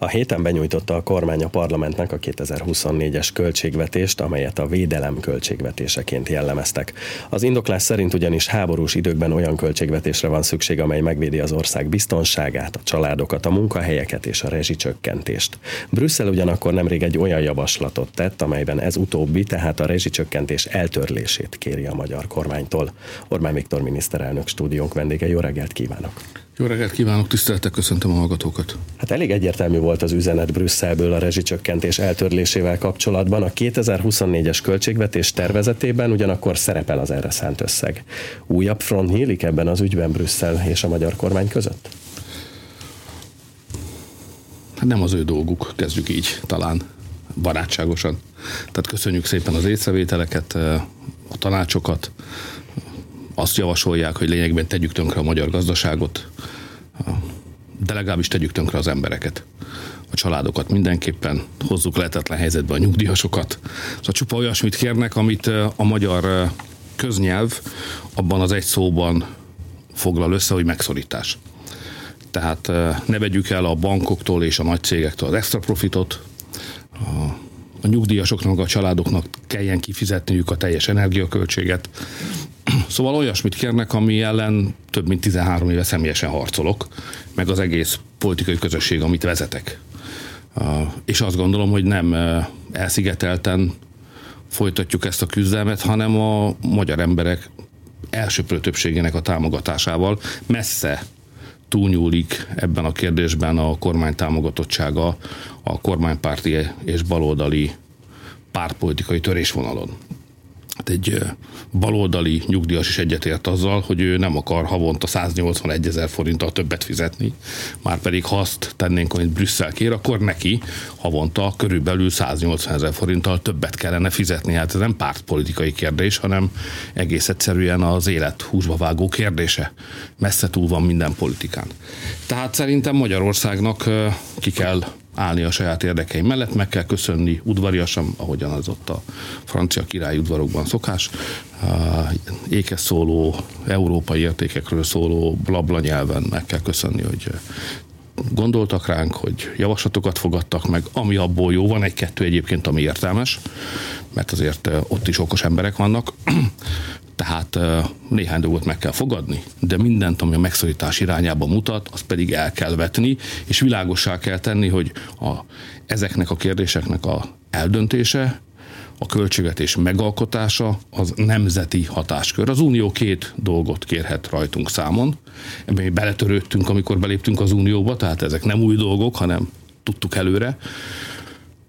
A héten benyújtotta a kormány a parlamentnek a 2024-es költségvetést, amelyet a védelem költségvetéseként jellemeztek. Az indoklás szerint ugyanis háborús időkben olyan költségvetésre van szükség, amely megvédi az ország biztonságát, a családokat, a munkahelyeket és a rezsicsökkentést. Brüsszel ugyanakkor nemrég egy olyan javaslatot tett, amelyben ez utóbbi, tehát a rezsicsökkentés eltörlését kéri a magyar kormánytól. Orbán Viktor miniszterelnök stúdiónk vendége, jó reggelt kívánok! Jó reggelt kívánok, tisztelettel köszöntöm a hallgatókat. Hát elég egyértelmű volt az üzenet Brüsszelből a rezsicsökkentés eltörlésével kapcsolatban. A 2024-es költségvetés tervezetében ugyanakkor szerepel az erre szánt összeg. Újabb front nyílik ebben az ügyben Brüsszel és a magyar kormány között? Hát nem az ő dolguk, kezdjük így talán barátságosan. Tehát köszönjük szépen az észrevételeket, a tanácsokat, azt javasolják, hogy lényegben tegyük tönkre a magyar gazdaságot, de legalábbis tegyük tönkre az embereket, a családokat mindenképpen, hozzuk lehetetlen helyzetbe a nyugdíjasokat. Szóval csupa olyasmit kérnek, amit a magyar köznyelv abban az egy szóban foglal össze, hogy megszorítás. Tehát ne vegyük el a bankoktól és a nagy cégektől az extra profitot, a, a nyugdíjasoknak, a családoknak kelljen kifizetniük a teljes energiaköltséget, Szóval olyasmit kérnek, ami ellen több mint 13 éve személyesen harcolok, meg az egész politikai közösség, amit vezetek. És azt gondolom, hogy nem elszigetelten folytatjuk ezt a küzdelmet, hanem a magyar emberek elsőprő többségének a támogatásával messze túlnyúlik ebben a kérdésben a kormány támogatottsága a kormánypárti és baloldali pártpolitikai törésvonalon hát egy baloldali nyugdíjas is egyetért azzal, hogy ő nem akar havonta 181 ezer forinttal többet fizetni, már pedig ha azt tennénk, amit Brüsszel kér, akkor neki havonta körülbelül 180 ezer forinttal többet kellene fizetni. Hát ez nem pártpolitikai kérdés, hanem egész egyszerűen az élet húsba vágó kérdése. Messze túl van minden politikán. Tehát szerintem Magyarországnak ki kell állni a saját érdekeim mellett, meg kell köszönni udvariasan, ahogyan az ott a francia király udvarokban szokás, ékes szóló, európai értékekről szóló blabla nyelven meg kell köszönni, hogy gondoltak ránk, hogy javaslatokat fogadtak meg, ami abból jó, van egy-kettő egyébként, ami értelmes, mert azért ott is okos emberek vannak, tehát néhány dolgot meg kell fogadni, de mindent, ami a megszorítás irányába mutat, azt pedig el kell vetni, és világossá kell tenni, hogy a, ezeknek a kérdéseknek a eldöntése, a költségvetés megalkotása az nemzeti hatáskör. Az Unió két dolgot kérhet rajtunk számon. Ebben mi beletörődtünk, amikor beléptünk az Unióba, tehát ezek nem új dolgok, hanem tudtuk előre,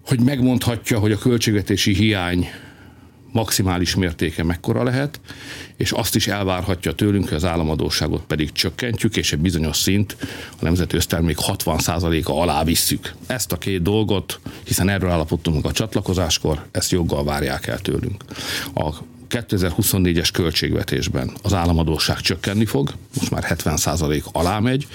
hogy megmondhatja, hogy a költségvetési hiány maximális mértéke mekkora lehet, és azt is elvárhatja tőlünk, hogy az államadóságot pedig csökkentjük, és egy bizonyos szint a nemzeti össztermék 60%-a alá visszük. Ezt a két dolgot, hiszen erről állapodtunk a csatlakozáskor, ezt joggal várják el tőlünk. A 2024-es költségvetésben az államadóság csökkenni fog, most már 70% alá megy,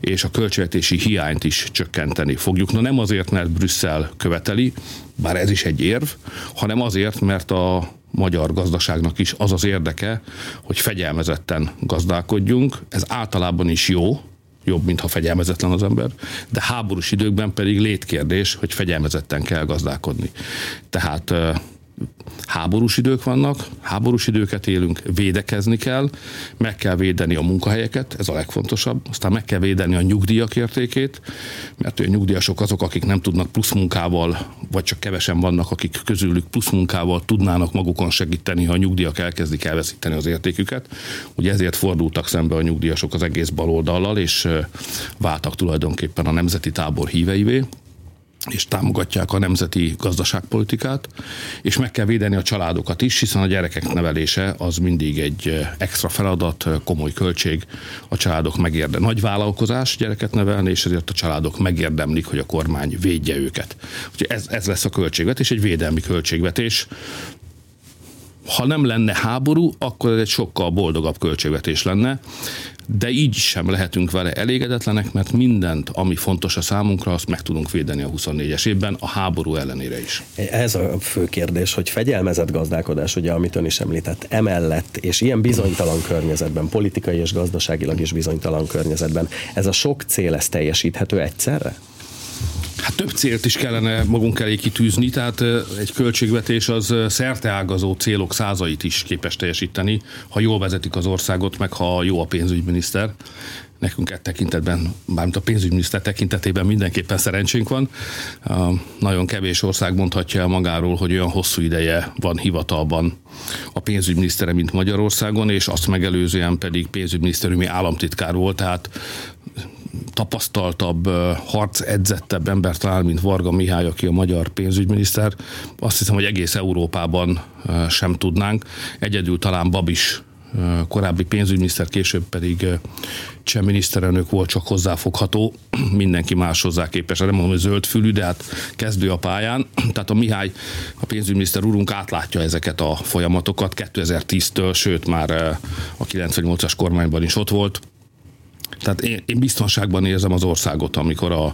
és a költségvetési hiányt is csökkenteni fogjuk. Na nem azért, mert Brüsszel követeli, bár ez is egy érv, hanem azért, mert a magyar gazdaságnak is az az érdeke, hogy fegyelmezetten gazdálkodjunk. Ez általában is jó, jobb, mintha fegyelmezetlen az ember, de háborús időkben pedig létkérdés, hogy fegyelmezetten kell gazdálkodni. Tehát háborús idők vannak, háborús időket élünk, védekezni kell, meg kell védeni a munkahelyeket, ez a legfontosabb, aztán meg kell védeni a nyugdíjak értékét, mert a nyugdíjasok azok, akik nem tudnak plusz munkával, vagy csak kevesen vannak, akik közülük plusz munkával tudnának magukon segíteni, ha a nyugdíjak elkezdik elveszíteni az értéküket. Ugye ezért fordultak szembe a nyugdíjasok az egész baloldallal, és váltak tulajdonképpen a nemzeti tábor híveivé és támogatják a nemzeti gazdaságpolitikát, és meg kell védeni a családokat is, hiszen a gyerekek nevelése az mindig egy eh, extra feladat, eh, komoly költség, a családok megérde. Nagy vállalkozás gyereket nevelni, és ezért a családok megérdemlik, hogy a kormány védje őket. Úgyhogy ez, ez lesz a költségvetés, egy védelmi költségvetés, ha nem lenne háború, akkor ez egy sokkal boldogabb költségvetés lenne, de így sem lehetünk vele elégedetlenek, mert mindent, ami fontos a számunkra, azt meg tudunk védeni a 24-es évben, a háború ellenére is. Ez a fő kérdés, hogy fegyelmezett gazdálkodás, ugye, amit ön is említett, emellett, és ilyen bizonytalan környezetben, politikai és gazdaságilag is bizonytalan környezetben, ez a sok cél, ez teljesíthető egyszerre? Hát több célt is kellene magunk elé kitűzni, tehát egy költségvetés az szerteágazó célok százait is képes teljesíteni, ha jól vezetik az országot, meg ha jó a pénzügyminiszter. Nekünk egy tekintetben, bármint a pénzügyminiszter tekintetében mindenképpen szerencsénk van. Nagyon kevés ország mondhatja el magáról, hogy olyan hosszú ideje van hivatalban a pénzügyminisztere, mint Magyarországon, és azt megelőzően pedig pénzügyminiszterümi államtitkár volt, tehát tapasztaltabb, harc edzettebb ember talán, mint Varga Mihály, aki a magyar pénzügyminiszter. Azt hiszem, hogy egész Európában sem tudnánk. Egyedül talán Babis korábbi pénzügyminiszter, később pedig cseh miniszterelnök volt csak hozzáfogható, mindenki más hozzá képes. Nem mondom, hogy zöldfülű, de hát kezdő a pályán. Tehát a Mihály, a pénzügyminiszter úrunk átlátja ezeket a folyamatokat 2010-től, sőt már a 98-as kormányban is ott volt tehát én, én biztonságban érzem az országot, amikor a,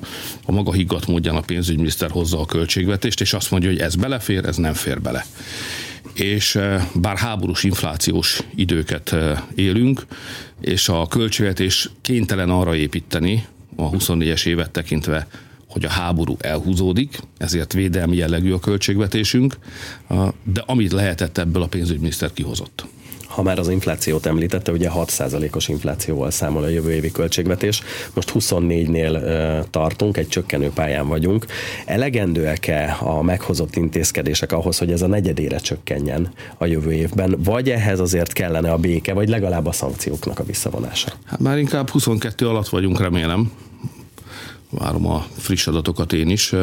a maga higgadt módján a pénzügyminiszter hozza a költségvetést, és azt mondja, hogy ez belefér, ez nem fér bele. És eh, bár háborús inflációs időket eh, élünk, és a költségvetés kénytelen arra építeni, a 24-es évet tekintve, hogy a háború elhúzódik, ezért védelmi jellegű a költségvetésünk, de amit lehetett ebből a pénzügyminiszter kihozott ha már az inflációt említette, ugye 6%-os inflációval számol a jövő évi költségvetés, most 24-nél tartunk, egy csökkenő pályán vagyunk. Elegendőek-e a meghozott intézkedések ahhoz, hogy ez a negyedére csökkenjen a jövő évben, vagy ehhez azért kellene a béke, vagy legalább a szankcióknak a visszavonása? Hát már inkább 22 alatt vagyunk, remélem. Várom a friss adatokat én is.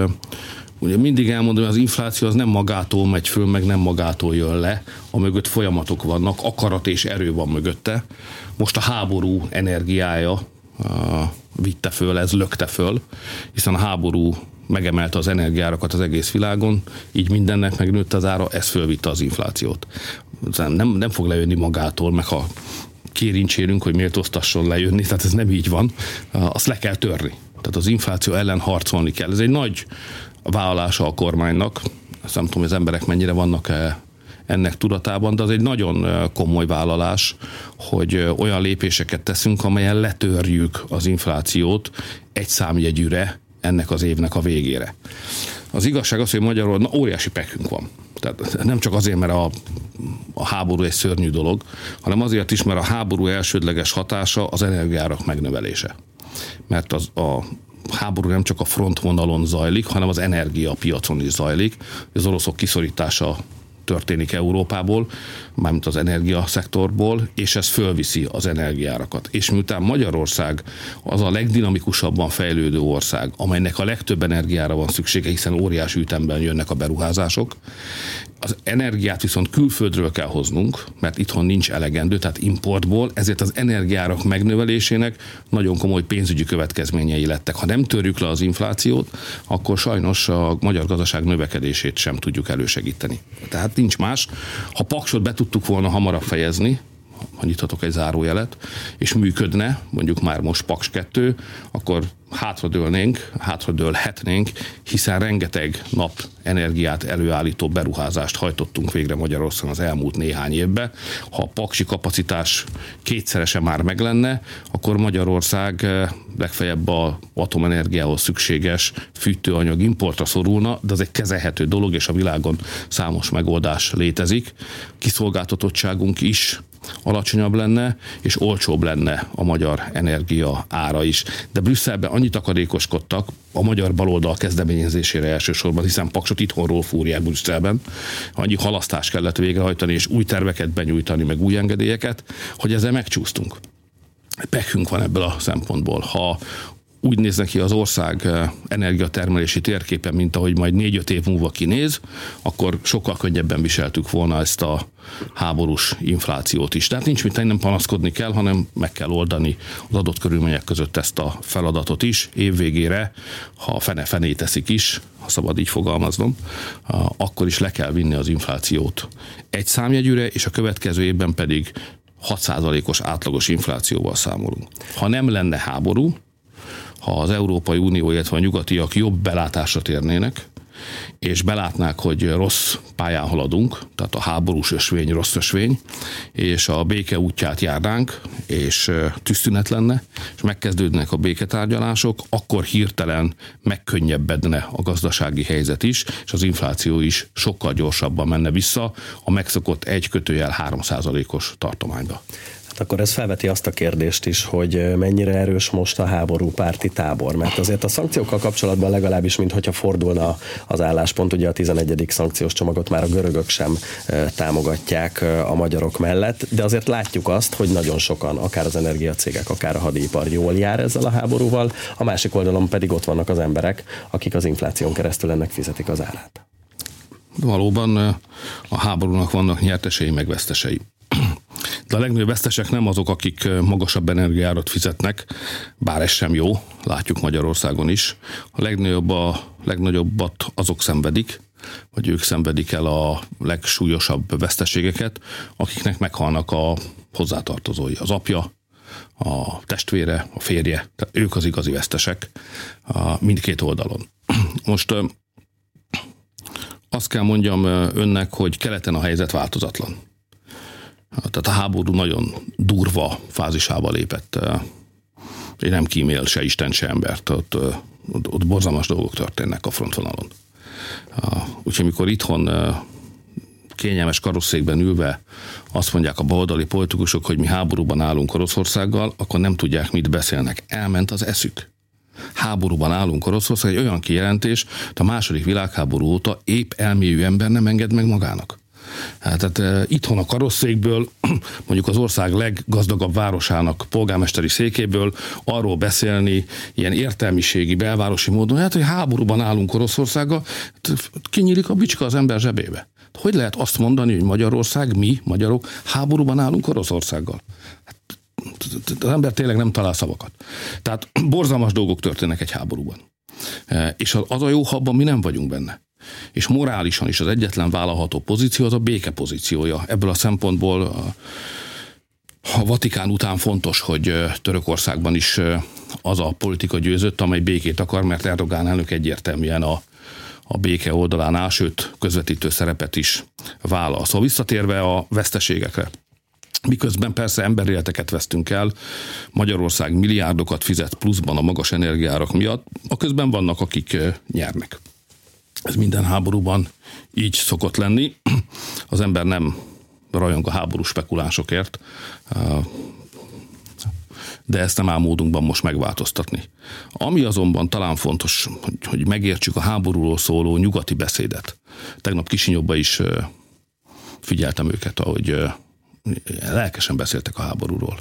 Ugye mindig elmondom, hogy az infláció az nem magától megy föl, meg nem magától jön le, a mögött folyamatok vannak, akarat és erő van mögötte. Most a háború energiája uh, vitte föl, ez lökte föl, hiszen a háború megemelte az energiárakat az egész világon, így mindennek megnőtt az ára, ez fölvitte az inflációt. Nem, nem fog lejönni magától, meg ha kérincsérünk, hogy miért osztasson lejönni, tehát ez nem így van, azt le kell törni. Tehát az infláció ellen harcolni kell. Ez egy nagy vállalása a kormánynak. Azt nem tudom, hogy az emberek mennyire vannak -e ennek tudatában, de az egy nagyon komoly vállalás, hogy olyan lépéseket teszünk, amelyen letörjük az inflációt egy számjegyűre ennek az évnek a végére. Az igazság az, hogy Magyarul óriási pekünk van. Tehát nem csak azért, mert a, a háború egy szörnyű dolog, hanem azért is, mert a háború elsődleges hatása az energiárak megnövelése. Mert az, a háború nem csak a frontvonalon zajlik, hanem az energiapiacon is zajlik. Az oroszok kiszorítása történik Európából, mármint az energiaszektorból, és ez fölviszi az energiárakat. És miután Magyarország az a legdinamikusabban fejlődő ország, amelynek a legtöbb energiára van szüksége, hiszen óriási ütemben jönnek a beruházások, az energiát viszont külföldről kell hoznunk, mert itthon nincs elegendő, tehát importból, ezért az energiárak megnövelésének nagyon komoly pénzügyi következményei lettek. Ha nem törjük le az inflációt, akkor sajnos a magyar gazdaság növekedését sem tudjuk elősegíteni. Tehát nincs más. Ha paksot be tudtuk volna hamarabb fejezni, ha nyithatok egy zárójelet, és működne, mondjuk már most Paks 2, akkor hátradőlnénk, hátradőlhetnénk, hiszen rengeteg nap energiát előállító beruházást hajtottunk végre Magyarországon az elmúlt néhány évben. Ha a paksi kapacitás kétszerese már meg lenne, akkor Magyarország eh, legfeljebb a atomenergiához szükséges fűtőanyag importra szorulna, de ez egy kezelhető dolog, és a világon számos megoldás létezik. Kiszolgáltatottságunk is alacsonyabb lenne, és olcsóbb lenne a magyar energia ára is. De Brüsszelben annyit akarékoskodtak a magyar baloldal kezdeményezésére elsősorban, hiszen Paksot itthonról fúrják Brüsszelben, annyi halasztást kellett végrehajtani, és új terveket benyújtani, meg új engedélyeket, hogy ezzel megcsúsztunk pekünk van ebből a szempontból. Ha úgy néz neki az ország eh, energiatermelési térképe, mint ahogy majd négy-öt év múlva kinéz, akkor sokkal könnyebben viseltük volna ezt a háborús inflációt is. Tehát nincs mit nem panaszkodni kell, hanem meg kell oldani az adott körülmények között ezt a feladatot is. Évvégére, ha fene fené teszik is, ha szabad így fogalmaznom, akkor is le kell vinni az inflációt egy számjegyűre, és a következő évben pedig 6%-os átlagos inflációval számolunk. Ha nem lenne háború, ha az Európai Unió, illetve a nyugatiak jobb belátásra térnének, és belátnák, hogy rossz pályán haladunk, tehát a háborús ösvény rossz ösvény, és a béke útját járnánk, és tűztünet lenne, és megkezdődnek a béketárgyalások, akkor hirtelen megkönnyebbedne a gazdasági helyzet is, és az infláció is sokkal gyorsabban menne vissza a megszokott egy kötőjel 3 os tartományba. Hát akkor ez felveti azt a kérdést is, hogy mennyire erős most a háború párti tábor, mert azért a szankciókkal kapcsolatban legalábbis, mint hogyha fordulna az álláspont, ugye a 11. szankciós csomagot már a görögök sem támogatják a magyarok mellett, de azért látjuk azt, hogy nagyon sokan, akár az energiacégek, akár a hadipar jól jár ezzel a háborúval, a másik oldalon pedig ott vannak az emberek, akik az infláción keresztül ennek fizetik az árát. Valóban a háborúnak vannak nyertesei, meg vesztesei. De a legnagyobb vesztesek nem azok, akik magasabb energiárat fizetnek, bár ez sem jó, látjuk Magyarországon is. A legnagyobb a legnagyobbat azok szenvedik, vagy ők szenvedik el a legsúlyosabb veszteségeket, akiknek meghalnak a hozzátartozói, az apja, a testvére, a férje, tehát ők az igazi vesztesek a mindkét oldalon. Most azt kell mondjam önnek, hogy keleten a helyzet változatlan. Tehát a háború nagyon durva fázisába lépett. Én nem kímél se Isten, se embert. Ott, ott, ott borzalmas dolgok történnek a frontvonalon. Úgyhogy amikor itthon kényelmes karosszékben ülve azt mondják a baloldali politikusok, hogy mi háborúban állunk Oroszországgal, akkor nem tudják, mit beszélnek. Elment az eszük. Háborúban állunk Oroszország, egy olyan kijelentés, hogy a második világháború óta épp elmélyű ember nem enged meg magának. Hát, tehát e, itthon a karosszékből, mondjuk az ország leggazdagabb városának polgármesteri székéből arról beszélni ilyen értelmiségi, belvárosi módon, hát, hogy háborúban állunk Oroszországgal, hát, kinyílik a bicska az ember zsebébe. Hogy lehet azt mondani, hogy Magyarország, mi, magyarok, háborúban állunk Oroszországgal? Hát, az ember tényleg nem talál szavakat. Tehát borzalmas dolgok történnek egy háborúban. És az a jó, ha abban mi nem vagyunk benne és morálisan is az egyetlen vállalható pozíció az a béke pozíciója. Ebből a szempontból a, Vatikán után fontos, hogy Törökországban is az a politika győzött, amely békét akar, mert Erdogán elnök egyértelműen a, a béke oldalán áll, sőt közvetítő szerepet is vállal. Szóval visszatérve a veszteségekre. Miközben persze emberéleteket vesztünk el, Magyarország milliárdokat fizet pluszban a magas energiárak miatt, a közben vannak, akik nyernek. Ez minden háborúban így szokott lenni. Az ember nem rajong a háború spekulánsokért, de ezt nem áll módunkban most megváltoztatni. Ami azonban talán fontos, hogy megértsük a háborúról szóló nyugati beszédet. Tegnap Kisinyobba is figyeltem őket, ahogy lelkesen beszéltek a háborúról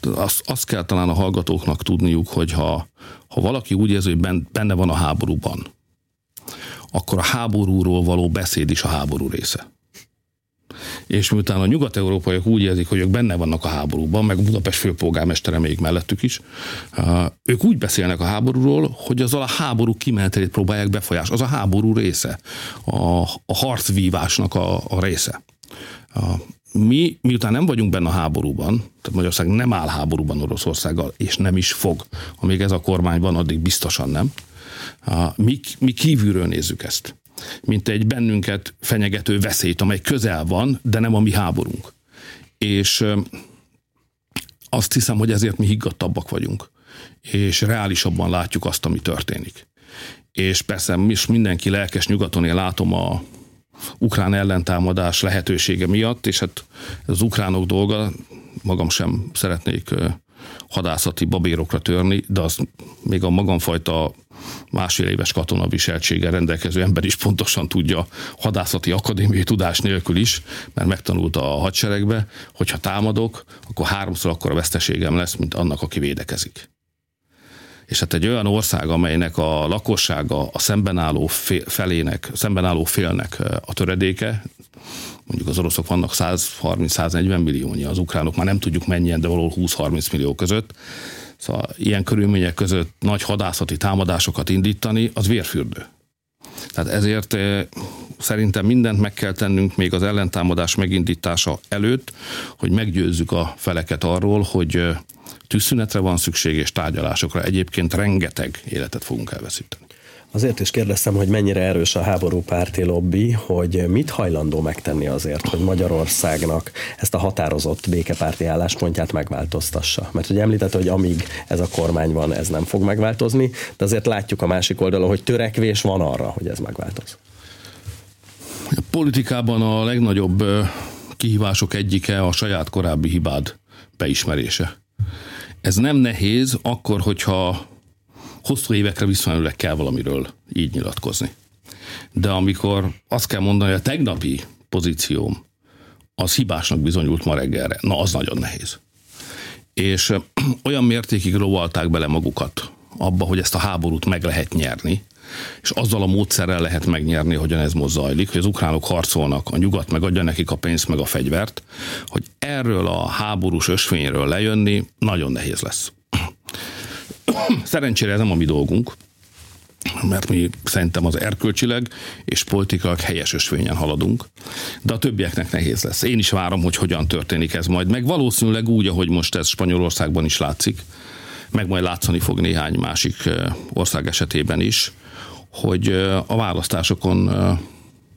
azt, azt kell talán a hallgatóknak tudniuk, hogy ha, ha valaki úgy érzi, hogy benne van a háborúban, akkor a háborúról való beszéd is a háború része. És miután a nyugat-európaiak úgy érzik, hogy ők benne vannak a háborúban, meg Budapest főpolgármestere még mellettük is, ők úgy beszélnek a háborúról, hogy azzal a háború kimenetelét próbálják befolyásolni. Az a háború része, a, a harcvívásnak a, a része. Mi, miután nem vagyunk benne a háborúban, tehát Magyarország nem áll háborúban Oroszországgal, és nem is fog, amíg ez a kormány van, addig biztosan nem, mi, mi kívülről nézzük ezt, mint egy bennünket fenyegető veszélyt, amely közel van, de nem a mi háborunk. És azt hiszem, hogy ezért mi higgadtabbak vagyunk, és reálisabban látjuk azt, ami történik. És persze is mindenki lelkes nyugaton, én látom a ukrán ellentámadás lehetősége miatt, és hát az ukránok dolga, magam sem szeretnék hadászati babérokra törni, de az még a magamfajta másfél éves katonaviseltséggel rendelkező ember is pontosan tudja hadászati akadémiai tudás nélkül is, mert megtanulta a hadseregbe, hogyha támadok, akkor háromszor a veszteségem lesz, mint annak, aki védekezik és hát egy olyan ország, amelynek a lakossága a szemben álló felének, szemben álló félnek a töredéke, mondjuk az oroszok vannak 130-140 milliónyi, az ukránok már nem tudjuk mennyien, de valahol 20-30 millió között. Szóval ilyen körülmények között nagy hadászati támadásokat indítani, az vérfürdő. Tehát ezért szerintem mindent meg kell tennünk még az ellentámadás megindítása előtt, hogy meggyőzzük a feleket arról, hogy tűzszünetre van szükség és tárgyalásokra. Egyébként rengeteg életet fogunk elveszíteni. Azért is kérdeztem, hogy mennyire erős a háború párti lobby, hogy mit hajlandó megtenni azért, hogy Magyarországnak ezt a határozott békepárti álláspontját megváltoztassa. Mert hogy említette, hogy amíg ez a kormány van, ez nem fog megváltozni, de azért látjuk a másik oldalon, hogy törekvés van arra, hogy ez megváltoz. A politikában a legnagyobb kihívások egyike a saját korábbi hibád beismerése. Ez nem nehéz akkor, hogyha hosszú évekre visszamenőleg kell valamiről így nyilatkozni. De amikor azt kell mondani, hogy a tegnapi pozícióm az hibásnak bizonyult ma reggelre, na az nagyon nehéz. És olyan mértékig rovalták bele magukat abba, hogy ezt a háborút meg lehet nyerni, és azzal a módszerrel lehet megnyerni, hogyan ez most zajlik, hogy az ukránok harcolnak, a nyugat megadja nekik a pénzt meg a fegyvert, hogy erről a háborús ösvényről lejönni nagyon nehéz lesz. Szerencsére ez nem a mi dolgunk, mert mi szerintem az erkölcsileg és politikailag helyes ösvényen haladunk, de a többieknek nehéz lesz. Én is várom, hogy hogyan történik ez majd, meg valószínűleg úgy, ahogy most ez Spanyolországban is látszik, meg majd látszani fog néhány másik ország esetében is, hogy a választásokon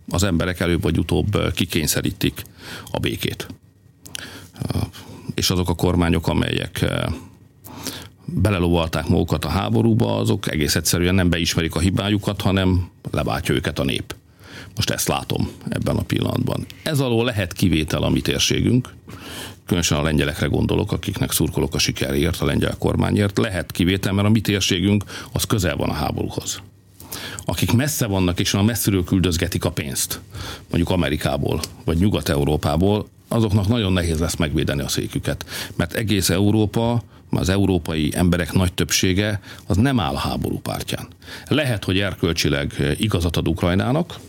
az emberek előbb vagy utóbb kikényszerítik a békét. És azok a kormányok, amelyek belelovalták magukat a háborúba, azok egész egyszerűen nem beismerik a hibájukat, hanem leváltja őket a nép. Most ezt látom ebben a pillanatban. Ez alól lehet kivétel a mi térségünk, különösen a lengyelekre gondolok, akiknek szurkolok a sikerért, a lengyel kormányért. Lehet kivétel, mert a mi térségünk az közel van a háborúhoz. Akik messze vannak és a messziről küldözgetik a pénzt, mondjuk Amerikából vagy Nyugat-Európából, azoknak nagyon nehéz lesz megvédeni a széküket. Mert egész Európa az európai emberek nagy többsége az nem áll a háború pártján. Lehet, hogy erkölcsileg igazat ad Ukrajnának,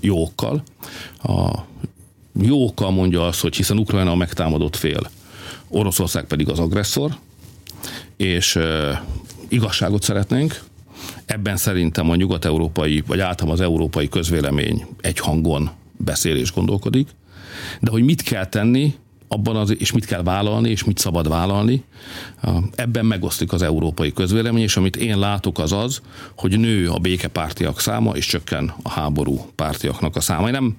jókkal. A jókkal mondja azt, hogy hiszen Ukrajna a megtámadott fél, Oroszország pedig az agresszor, és igazságot szeretnénk. Ebben szerintem a nyugat-európai, vagy általában az európai közvélemény egy hangon beszél és gondolkodik. De hogy mit kell tenni, abban az, és mit kell vállalni, és mit szabad vállalni, ebben megosztik az európai közvélemény, és amit én látok az az, hogy nő a békepártiak száma, és csökken a háború pártiaknak a száma. Én nem,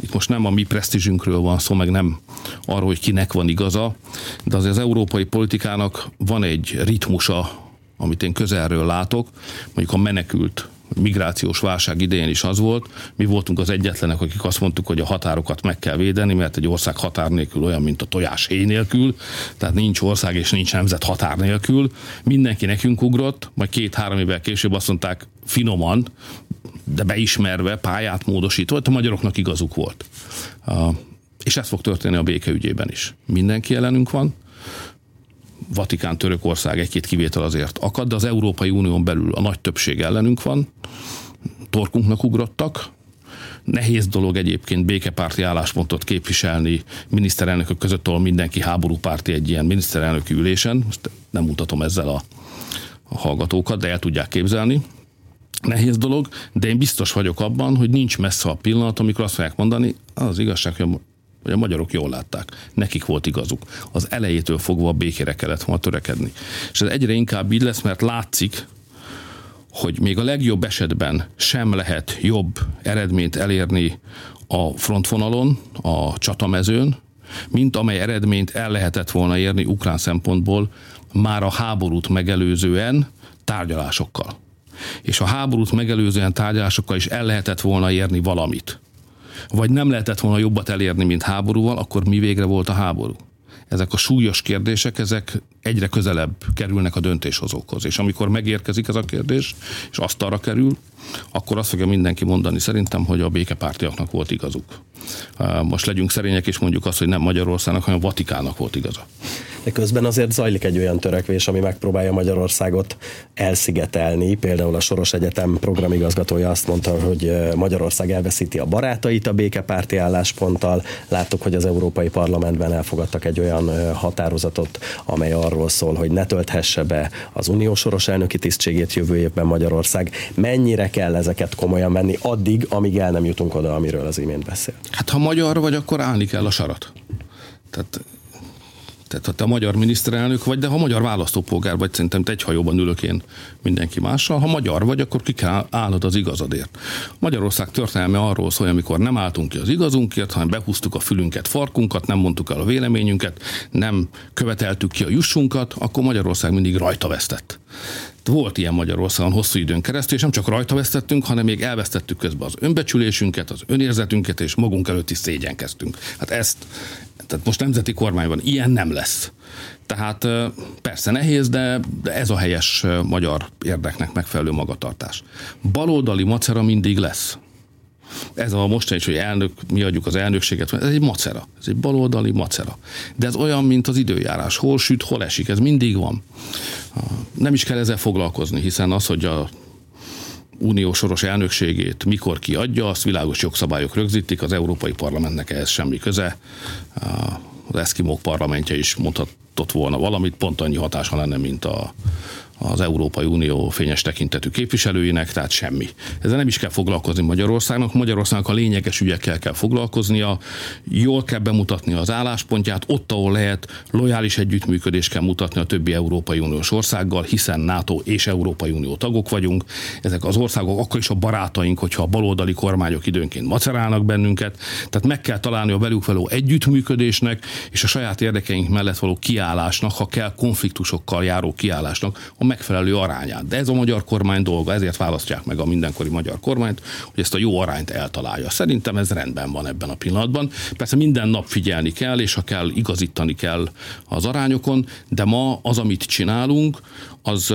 itt most nem a mi presztízsünkről van szó, meg nem arról, hogy kinek van igaza, de azért az európai politikának van egy ritmusa, amit én közelről látok, mondjuk a menekült migrációs válság idején is az volt. Mi voltunk az egyetlenek, akik azt mondtuk, hogy a határokat meg kell védeni, mert egy ország határ nélkül olyan, mint a tojás héj nélkül, tehát nincs ország és nincs nemzet határ nélkül. Mindenki nekünk ugrott, majd két-három évvel később azt mondták finoman, de beismerve, pályát módosítva, a magyaroknak igazuk volt. És ez fog történni a békeügyében is. Mindenki ellenünk van, Vatikán, Törökország egy-két kivétel azért akad, de az Európai Unión belül a nagy többség ellenünk van, torkunknak ugrottak, Nehéz dolog egyébként békepárti álláspontot képviselni miniszterelnökök között, ahol mindenki háborúpárti egy ilyen miniszterelnöki ülésen. Most nem mutatom ezzel a, a hallgatókat, de el tudják képzelni. Nehéz dolog, de én biztos vagyok abban, hogy nincs messze a pillanat, amikor azt fogják mondani, az igazság, hogy hogy a magyarok jól látták, nekik volt igazuk. Az elejétől fogva a békére kellett volna törekedni. És ez egyre inkább így lesz, mert látszik, hogy még a legjobb esetben sem lehet jobb eredményt elérni a frontvonalon, a csatamezőn, mint amely eredményt el lehetett volna érni ukrán szempontból már a háborút megelőzően tárgyalásokkal. És a háborút megelőzően tárgyalásokkal is el lehetett volna érni valamit vagy nem lehetett volna jobbat elérni, mint háborúval, akkor mi végre volt a háború? Ezek a súlyos kérdések, ezek egyre közelebb kerülnek a döntéshozókhoz. És amikor megérkezik ez a kérdés, és asztalra kerül, akkor azt fogja mindenki mondani szerintem, hogy a békepártiaknak volt igazuk. Most legyünk szerények, és mondjuk azt, hogy nem Magyarországnak, hanem Vatikának volt igaza. De közben azért zajlik egy olyan törekvés, ami megpróbálja Magyarországot elszigetelni. Például a Soros Egyetem programigazgatója azt mondta, hogy Magyarország elveszíti a barátait a békepárti állásponttal. Láttuk, hogy az Európai Parlamentben elfogadtak egy olyan határozatot, amely arról szól, hogy ne tölthesse be az unió soros elnöki tisztségét jövő évben Magyarország. Mennyire kell ezeket komolyan venni addig, amíg el nem jutunk oda, amiről az imént beszél? Hát ha magyar vagy, akkor állni kell a sarat. Tehát tehát ha te a magyar miniszterelnök vagy, de ha magyar választópolgár vagy, szerintem te egy hajóban ülök én mindenki mással. Ha magyar vagy, akkor ki kell állnod az igazadért. Magyarország történelme arról szól, amikor nem álltunk ki az igazunkért, hanem behúztuk a fülünket, farkunkat, nem mondtuk el a véleményünket, nem követeltük ki a jussunkat, akkor Magyarország mindig rajta vesztett. Volt ilyen Magyarországon hosszú időn keresztül, és nem csak rajta vesztettünk, hanem még elvesztettük közben az önbecsülésünket, az önérzetünket, és magunk előtt is szégyenkeztünk. Hát ezt, tehát most nemzeti kormányban ilyen nem lesz. Tehát persze nehéz, de ez a helyes magyar érdeknek megfelelő magatartás. Baloldali macera mindig lesz. Ez a mostani is, hogy elnök, mi adjuk az elnökséget, ez egy macera, ez egy baloldali macera. De ez olyan, mint az időjárás, hol süt, hol esik, ez mindig van. Nem is kell ezzel foglalkozni, hiszen az, hogy a unió soros elnökségét mikor kiadja, azt világos jogszabályok rögzítik, az Európai Parlamentnek ehhez semmi köze. Az Eszkimók parlamentje is mondhatott volna valamit, pont annyi hatása lenne, mint a, az Európai Unió fényes tekintetű képviselőinek, tehát semmi. Ezzel nem is kell foglalkozni Magyarországnak. Magyarországnak a lényeges ügyekkel kell foglalkoznia, jól kell bemutatni az álláspontját, ott, ahol lehet, lojális együttműködést kell mutatni a többi Európai Uniós országgal, hiszen NATO és Európai Unió tagok vagyunk. Ezek az országok akkor is a barátaink, hogyha a baloldali kormányok időnként macerálnak bennünket. Tehát meg kell találni a velük való együttműködésnek és a saját érdekeink mellett való kiállásnak, ha kell konfliktusokkal járó kiállásnak, a megfelelő arányát. De ez a magyar kormány dolga, ezért választják meg a mindenkori magyar kormányt, hogy ezt a jó arányt eltalálja. Szerintem ez rendben van ebben a pillanatban. Persze minden nap figyelni kell, és ha kell, igazítani kell az arányokon, de ma az, amit csinálunk, az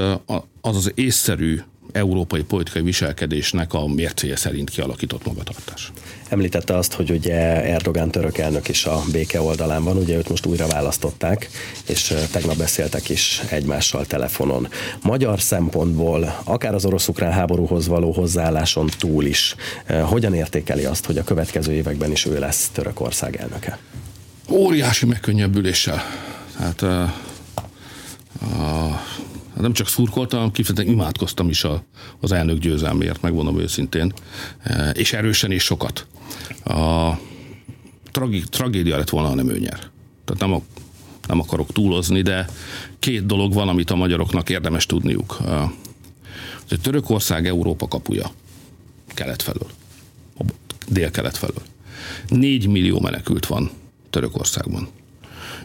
az, az észszerű európai politikai viselkedésnek a mércéje szerint kialakított magatartás. Említette azt, hogy ugye Erdogán török elnök is a béke oldalán van, ugye őt most újra választották, és tegnap beszéltek is egymással telefonon. Magyar szempontból, akár az orosz-ukrán háborúhoz való hozzáálláson túl is, hogyan értékeli azt, hogy a következő években is ő lesz Törökország elnöke? Óriási megkönnyebbüléssel. Hát a, a nem csak szurkoltam, kifejezetten imádkoztam is a, az elnök győzelmért, megmondom őszintén, e, és erősen és sokat. A tragi, tragédia lett volna, ha nem ő nyer. Tehát nem, a, nem akarok túlozni, de két dolog van, amit a magyaroknak érdemes tudniuk. A, hogy Törökország Európa kapuja, kelet felől, dél-kelet felől. Négy millió menekült van Törökországban.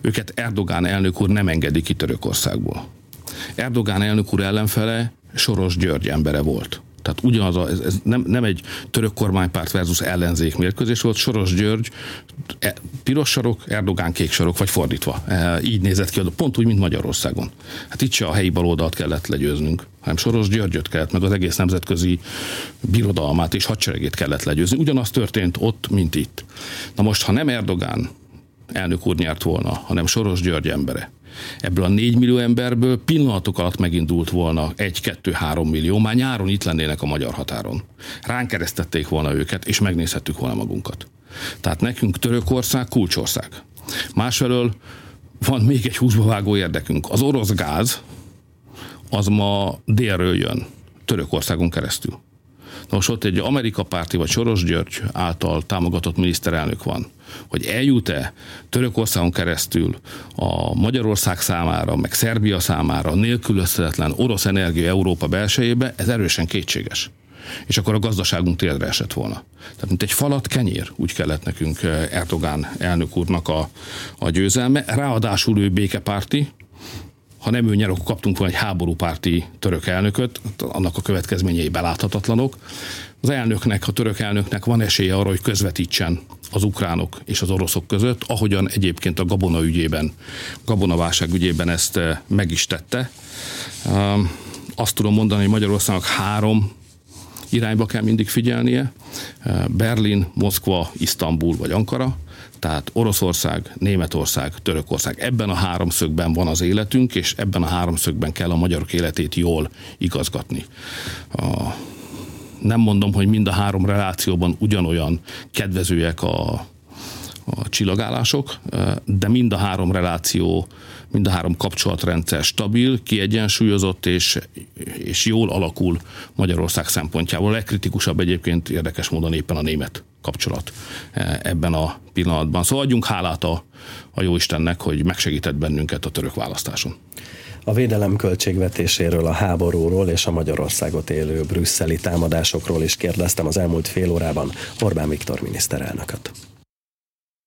Őket Erdogán elnök úr nem engedi ki Törökországból Erdogán elnök úr ellenfele Soros György embere volt. Tehát ugyanaz, a, ez, ez nem, nem egy török kormánypárt versus ellenzék mérkőzés volt, Soros György e, piros sarok, Erdogán kék sarok, vagy fordítva. E, így nézett ki, pont úgy, mint Magyarországon. Hát itt se a helyi baloldalt kellett legyőznünk, hanem Soros Györgyöt kellett, meg az egész nemzetközi birodalmát és hadseregét kellett legyőzni. Ugyanaz történt ott, mint itt. Na most, ha nem Erdogán elnök úr nyert volna, hanem Soros György embere, Ebből a 4 millió emberből pillanatok alatt megindult volna 1-2-3 millió, már nyáron itt lennének a magyar határon. Ránk keresztették volna őket, és megnézhettük volna magunkat. Tehát nekünk Törökország kulcsország. Másfelől van még egy húsba vágó érdekünk. Az orosz gáz az ma délről jön, Törökországon keresztül. Most ott egy Amerika párti vagy Soros György által támogatott miniszterelnök van, hogy eljut-e Törökországon keresztül a Magyarország számára, meg Szerbia számára nélkülözhetetlen orosz energia Európa belsejébe, ez erősen kétséges és akkor a gazdaságunk térdre esett volna. Tehát mint egy falat kenyér, úgy kellett nekünk eh, Erdogán elnök úrnak a, a győzelme. Ráadásul ő békepárti, ha nem ő nyer, akkor kaptunk volna egy háborúpárti török elnököt, annak a következményei beláthatatlanok. Az elnöknek, a török elnöknek van esélye arra, hogy közvetítsen az ukránok és az oroszok között, ahogyan egyébként a gabona ügyében, gabonaválság ügyében ezt eh, meg is tette. Azt tudom mondani, hogy Magyarországnak három irányba kell mindig figyelnie. Berlin, Moszkva, Isztambul vagy Ankara, tehát Oroszország, Németország, Törökország. Ebben a háromszögben van az életünk, és ebben a háromszögben kell a magyarok életét jól igazgatni. A, nem mondom, hogy mind a három relációban ugyanolyan kedvezőek a, a csillagállások, de mind a három reláció, mind a három kapcsolatrendszer stabil, kiegyensúlyozott és, és jól alakul Magyarország szempontjából. A legkritikusabb egyébként érdekes módon éppen a német kapcsolat ebben a pillanatban. Szóval adjunk hálát a, a Jóistennek, hogy megsegített bennünket a török választáson. A védelem költségvetéséről, a háborúról és a Magyarországot élő brüsszeli támadásokról is kérdeztem az elmúlt fél órában Orbán Viktor miniszterelnököt.